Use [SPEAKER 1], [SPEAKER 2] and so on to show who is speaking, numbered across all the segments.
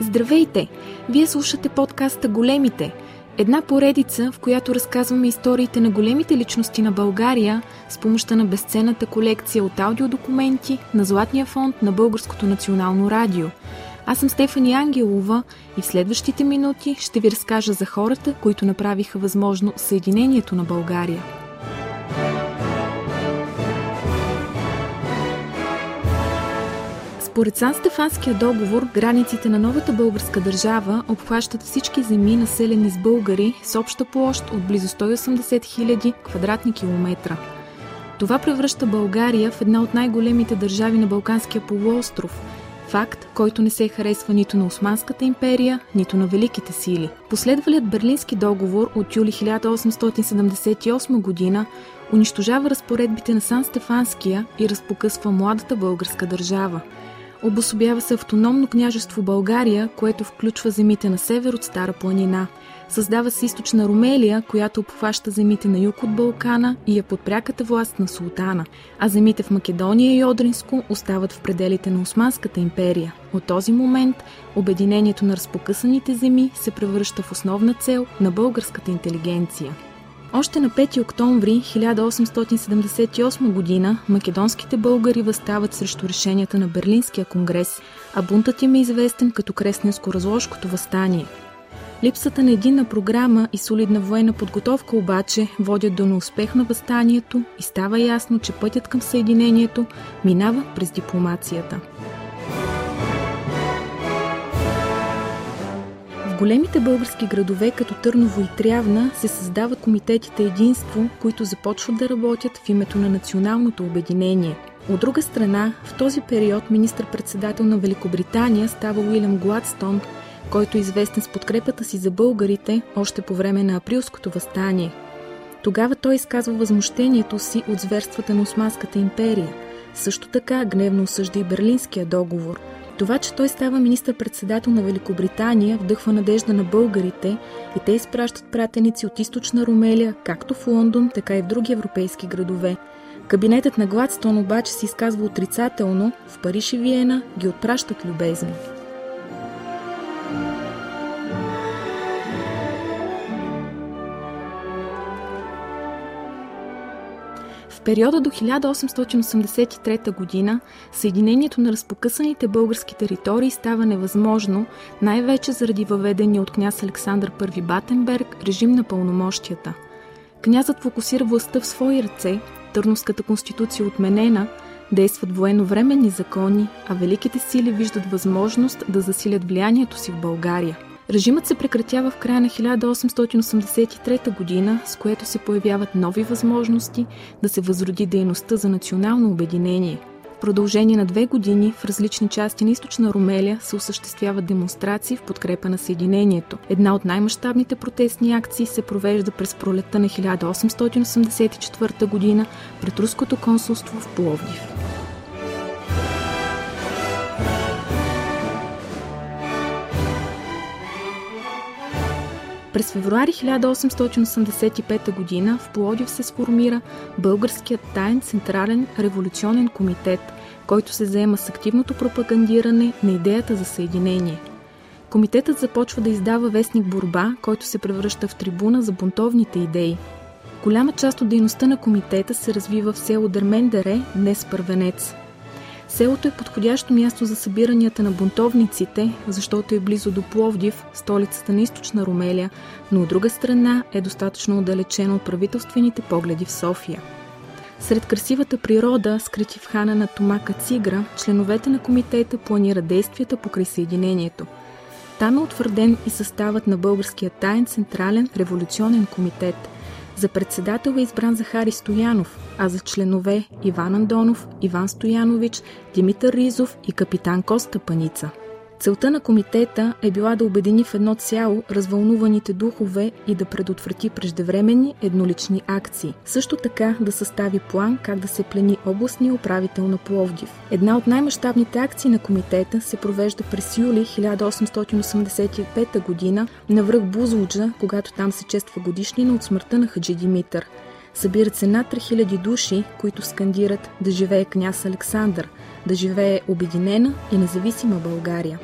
[SPEAKER 1] Здравейте! Вие слушате подкаста Големите. Една поредица, в която разказваме историите на големите личности на България с помощта на безценната колекция от аудиодокументи на Златния фонд на Българското национално радио. Аз съм Стефани Ангелова и в следващите минути ще ви разкажа за хората, които направиха възможно Съединението на България. Според Сан Стефанския договор, границите на новата българска държава обхващат всички земи, населени с българи, с обща площ от близо 180 000 квадратни километра. Това превръща България в една от най-големите държави на Балканския полуостров – факт, който не се харесва нито на Османската империя, нито на великите сили. Последвалият Берлински договор от юли 1878 година унищожава разпоредбите на Сан Стефанския и разпокъсва младата българска държава – Обособява се автономно княжество България, което включва земите на север от Стара планина. Създава се източна Румелия, която обхваща земите на юг от Балкана и е под пряката власт на султана, а земите в Македония и Одринско остават в пределите на Османската империя. От този момент обединението на разпокъсаните земи се превръща в основна цел на българската интелигенция. Още на 5 октомври 1878 година македонските българи възстават срещу решенията на Берлинския конгрес, а бунтът им е известен като Кресненско-разложкото възстание. Липсата на единна програма и солидна военна подготовка обаче водят до неуспех на възстанието и става ясно, че пътят към съединението минава през дипломацията. Големите български градове, като Търново и Трявна, се създават комитетите единство, които започват да работят в името на националното обединение. От друга страна, в този период министър-председател на Великобритания става Уилям Гладстон, който е известен с подкрепата си за българите още по време на априлското възстание. Тогава той изказва възмущението си от зверствата на Османската империя. Също така гневно осъжда и Берлинския договор – това, че той става министър-председател на Великобритания, вдъхва надежда на българите и те изпращат пратеници от източна Румелия, както в Лондон, така и в други европейски градове. Кабинетът на Гладстон обаче се изказва отрицателно, в Париж и Виена ги отпращат любезно. Периода до 1883 година съединението на разпокъсаните български територии става невъзможно, най-вече заради въведения от княз Александър I Батенберг режим на пълномощията. Князът фокусира властта в свои ръце, Търновската конституция отменена, действат военновременни закони, а великите сили виждат възможност да засилят влиянието си в България – Режимът се прекратява в края на 1883 година, с което се появяват нови възможности да се възроди дейността за национално обединение. В продължение на две години в различни части на източна Румелия се осъществяват демонстрации в подкрепа на Съединението. Една от най-мащабните протестни акции се провежда през пролетта на 1884 година пред Руското консулство в Пловдив. През февруари 1885 г. в Плодив се сформира Българският таен централен революционен комитет, който се заема с активното пропагандиране на идеята за съединение. Комитетът започва да издава вестник Борба, който се превръща в трибуна за бунтовните идеи. Голяма част от дейността на комитета се развива в село Дърмендере, днес Първенец – Селото е подходящо място за събиранията на бунтовниците, защото е близо до Пловдив, столицата на източна Румелия, но от друга страна е достатъчно отдалечено от правителствените погледи в София. Сред красивата природа, скрити в хана на Томака Цигра, членовете на комитета планират действията по присъединението. Там е утвърден и съставът на Българския таен централен революционен комитет – за председател е избран Захари Стоянов, а за членове Иван Андонов, Иван Стоянович, Димитър Ризов и капитан Коста Паница. Целта на комитета е била да обедини в едно цяло развълнуваните духове и да предотврати преждевременни еднолични акции. Също така да състави план как да се плени областния управител на Пловдив. Една от най-мащабните акции на комитета се провежда през юли 1885 година на връх Бузлуджа, когато там се чества годишнина от смъртта на Хаджи Димитър. Събират се над 3000 души, които скандират да живее княз Александър, да живее обединена и независима България.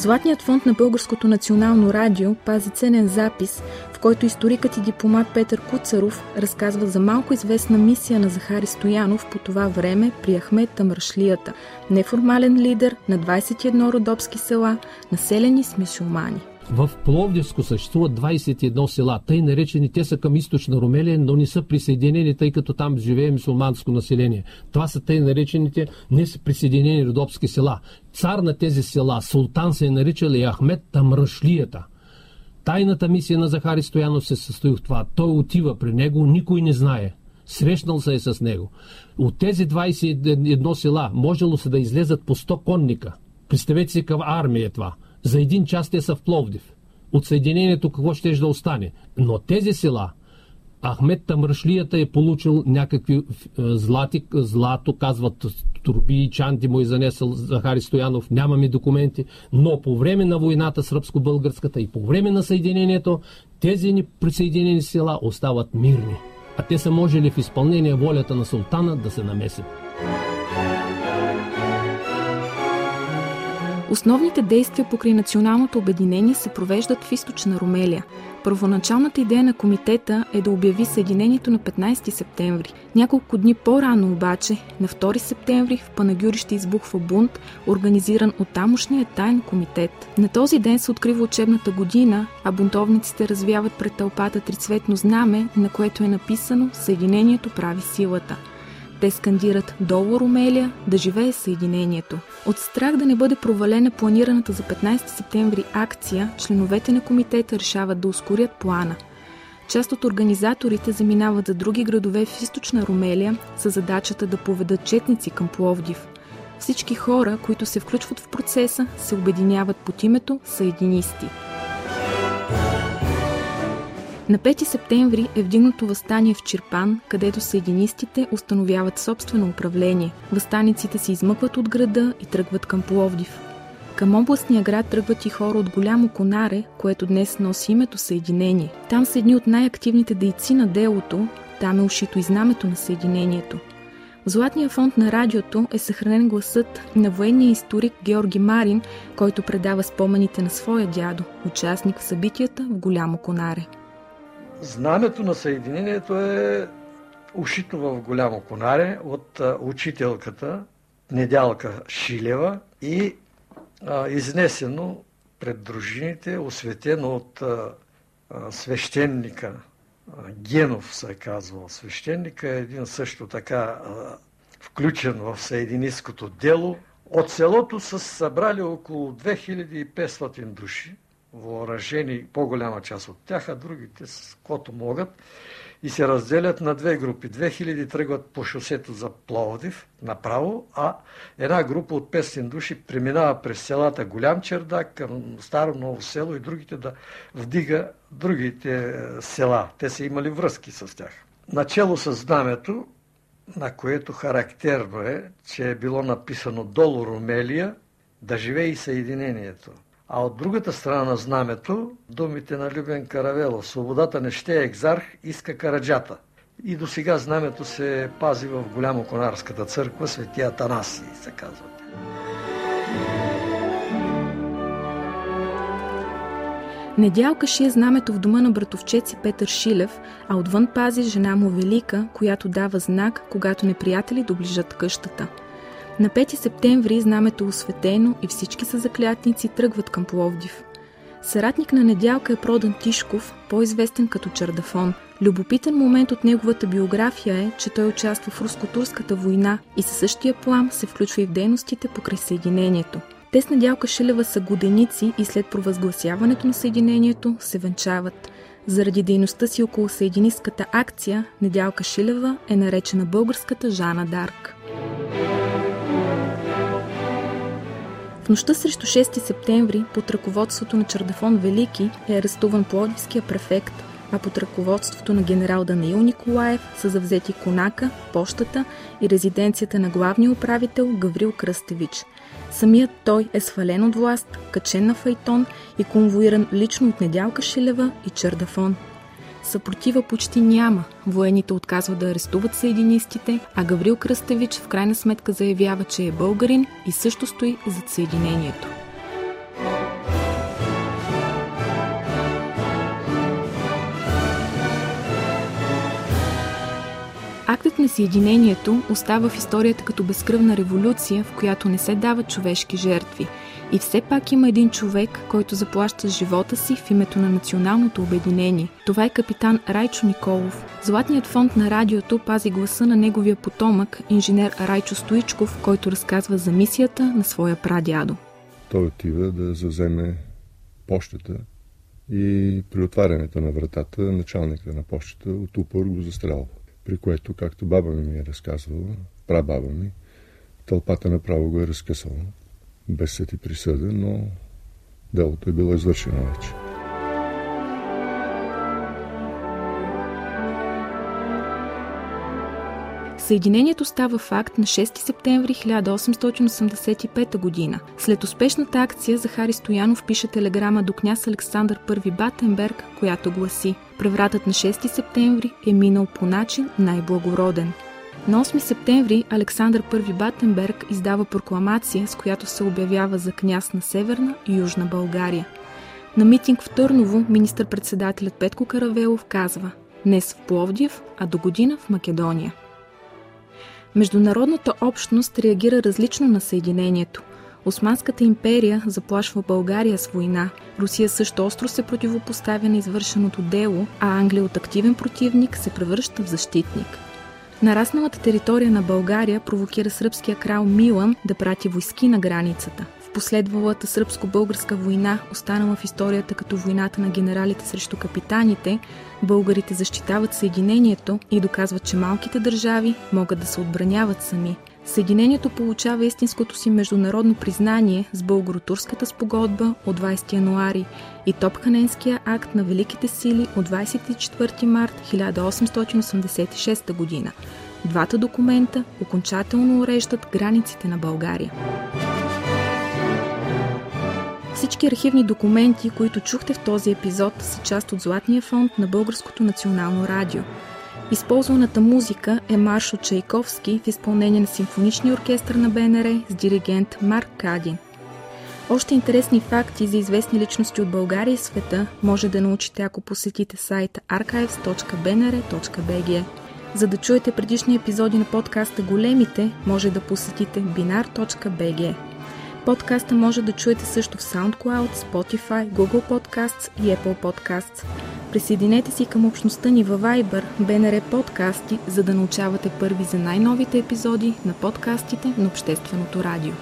[SPEAKER 1] Златният фонд на Българското национално радио пази ценен запис, в който историкът и дипломат Петър Куцаров разказва за малко известна мисия на Захари Стоянов по това време при Ахмет Тамършлията, неформален лидер на 21 родопски села, населени с мисюлмани.
[SPEAKER 2] В Пловдивско съществуват 21 села, тъй наречени, те са към източна Румелия, но не са присъединени, тъй като там живее мусулманско население. Това са тъй наречените не са присъединени родопски села. Цар на тези села, султан се е наричал и Ахмед Тамрашлията. Тайната мисия на Захари Стоянов се състои в това. Той отива при него, никой не знае. Срещнал се е с него. От тези 21 села можело се да излезат по 100 конника. Представете си каква армия е това. За един час те са в Пловдив. От съединението какво ще да остане? Но тези села, Ахмед Тамрашлията е получил някакви е, злати, злато, казват турби и чанти му е занесъл Захари Стоянов, нямаме документи, но по време на войната сръбско-българската и по време на съединението, тези ни присъединени села остават мирни. А те са можели в изпълнение волята на султана да се намесят.
[SPEAKER 1] Основните действия покрай националното обединение се провеждат в източна Румелия. Първоначалната идея на комитета е да обяви съединението на 15 септември. Няколко дни по-рано обаче, на 2 септември, в Панагюри ще избухва бунт, организиран от тамошния тайн комитет. На този ден се открива учебната година, а бунтовниците развяват пред тълпата трицветно знаме, на което е написано «Съединението прави силата». Те скандират долу Румелия, да живее съединението. От страх да не бъде провалена планираната за 15 септември акция, членовете на комитета решават да ускорят плана. Част от организаторите заминават за други градове в източна Румелия с задачата да поведат четници към Пловдив. Всички хора, които се включват в процеса, се обединяват под името Съединисти – на 5 септември е вдигнато възстание в Чирпан, където съединистите установяват собствено управление. Възстаниците се измъкват от града и тръгват към Пловдив. Към областния град тръгват и хора от голямо конаре, което днес носи името Съединение. Там са едни от най-активните дейци на делото, там е ушито и знамето на Съединението. В Златния фонд на радиото е съхранен гласът на военния историк Георги Марин, който предава спомените на своя дядо, участник в събитията в Голямо Конаре.
[SPEAKER 3] Знамето на Съединението е ушито в голямо конаре от учителката Недялка Шилева и а, изнесено пред дружините, осветено от а, а, свещеника Генов се е казвал. Свещеника е един също така включен в съединистското дело. От селото са събрали около 2500 души въоръжени, по-голяма част от тях, а другите с кото могат и се разделят на две групи. 2000 тръгват по шосето за Пловдив направо, а една група от 500 души преминава през селата Голям Чердак към Старо Ново село и другите да вдига другите е, села. Те са имали връзки с тях. Начало с знамето, на което характерно е, че е било написано долу Румелия, да живее и съединението. А от другата страна на знамето, думите на Любен Каравелов, свободата не ще е екзарх, иска караджата. И до сега знамето се пази в голямо конарската църква, светия Атанасий, се казва.
[SPEAKER 1] Недялка шие знамето в дома на братовчеци Петър Шилев, а отвън пази жена му Велика, която дава знак, когато неприятели доближат къщата – на 5 септември знамето е осветено и всички са заклятници тръгват към Пловдив. Съратник на Недялка е Продан Тишков, по-известен като Чардафон. Любопитен момент от неговата биография е, че той участва в руско-турската война и със същия плам се включва и в дейностите покрай Съединението. Те с Недялка Шилева са годеници и след провъзгласяването на Съединението се венчават. Заради дейността си около Съединистката акция, Недялка Шилева е наречена българската Жана Дарк. Нощта срещу 6 септември под ръководството на Чардафон Велики е арестуван Плодивския префект, а под ръководството на генерал Даниил Николаев са завзети Конака, пощата и резиденцията на главния управител Гаврил Кръстевич. Самият той е свален от власт, качен на файтон и конвоиран лично от Недялка Шилева и Чардафон – Съпротива почти няма. Военните отказват да арестуват съединистите, а Гаврил Кръстевич в крайна сметка заявява, че е българин и също стои зад съединението. Актът на съединението остава в историята като безкръвна революция, в която не се дават човешки жертви – и все пак има един човек, който заплаща живота си в името на националното обединение. Това е капитан Райчо Николов. Златният фонд на радиото пази гласа на неговия потомък, инженер Райчо Стоичков, който разказва за мисията на своя прадядо.
[SPEAKER 4] Той отива да заземе почтата и при отварянето на вратата началника на почтата от упор го застрелва. При което, както баба ми е разказвала, прабаба ми, тълпата направо го е разкъсала. Без съд и присъда, но делото е било извършено вече.
[SPEAKER 1] Съединението става факт на 6 септември 1885 година. След успешната акция Захари Стоянов пише телеграма до княз Александър I Батенберг, която гласи Превратът на 6 септември е минал по начин най-благороден. На 8 септември Александър I Батенберг издава прокламация, с която се обявява за княз на Северна и Южна България. На митинг в Търново министър-председателят Петко Каравелов казва Днес в Пловдив, а до година в Македония. Международната общност реагира различно на съединението. Османската империя заплашва България с война. Русия също остро се противопоставя на извършеното дело, а Англия от активен противник се превръща в защитник. Нарасналата територия на България провокира сръбския крал Милан да прати войски на границата – последвалата сръбско-българска война, останала в историята като войната на генералите срещу капитаните, българите защитават Съединението и доказват, че малките държави могат да се отбраняват сами. Съединението получава истинското си международно признание с българо-турската спогодба от 20 януари и Топханенския акт на Великите сили от 24 март 1886 година. Двата документа окончателно уреждат границите на България. Всички архивни документи, които чухте в този епизод, са част от Златния фонд на Българското национално радио. Използваната музика е марш от Чайковски в изпълнение на Симфоничния оркестър на БНР с диригент Марк Кадин. Още интересни факти за известни личности от България и света може да научите, ако посетите сайта archives.bnr.bg. За да чуете предишни епизоди на подкаста Големите, може да посетите binar.bg. Подкаста може да чуете също в SoundCloud, Spotify, Google Podcasts и Apple Podcasts. Присъединете си към общността ни във Viber, BNR Подкасти, за да научавате първи за най-новите епизоди на подкастите на Общественото радио.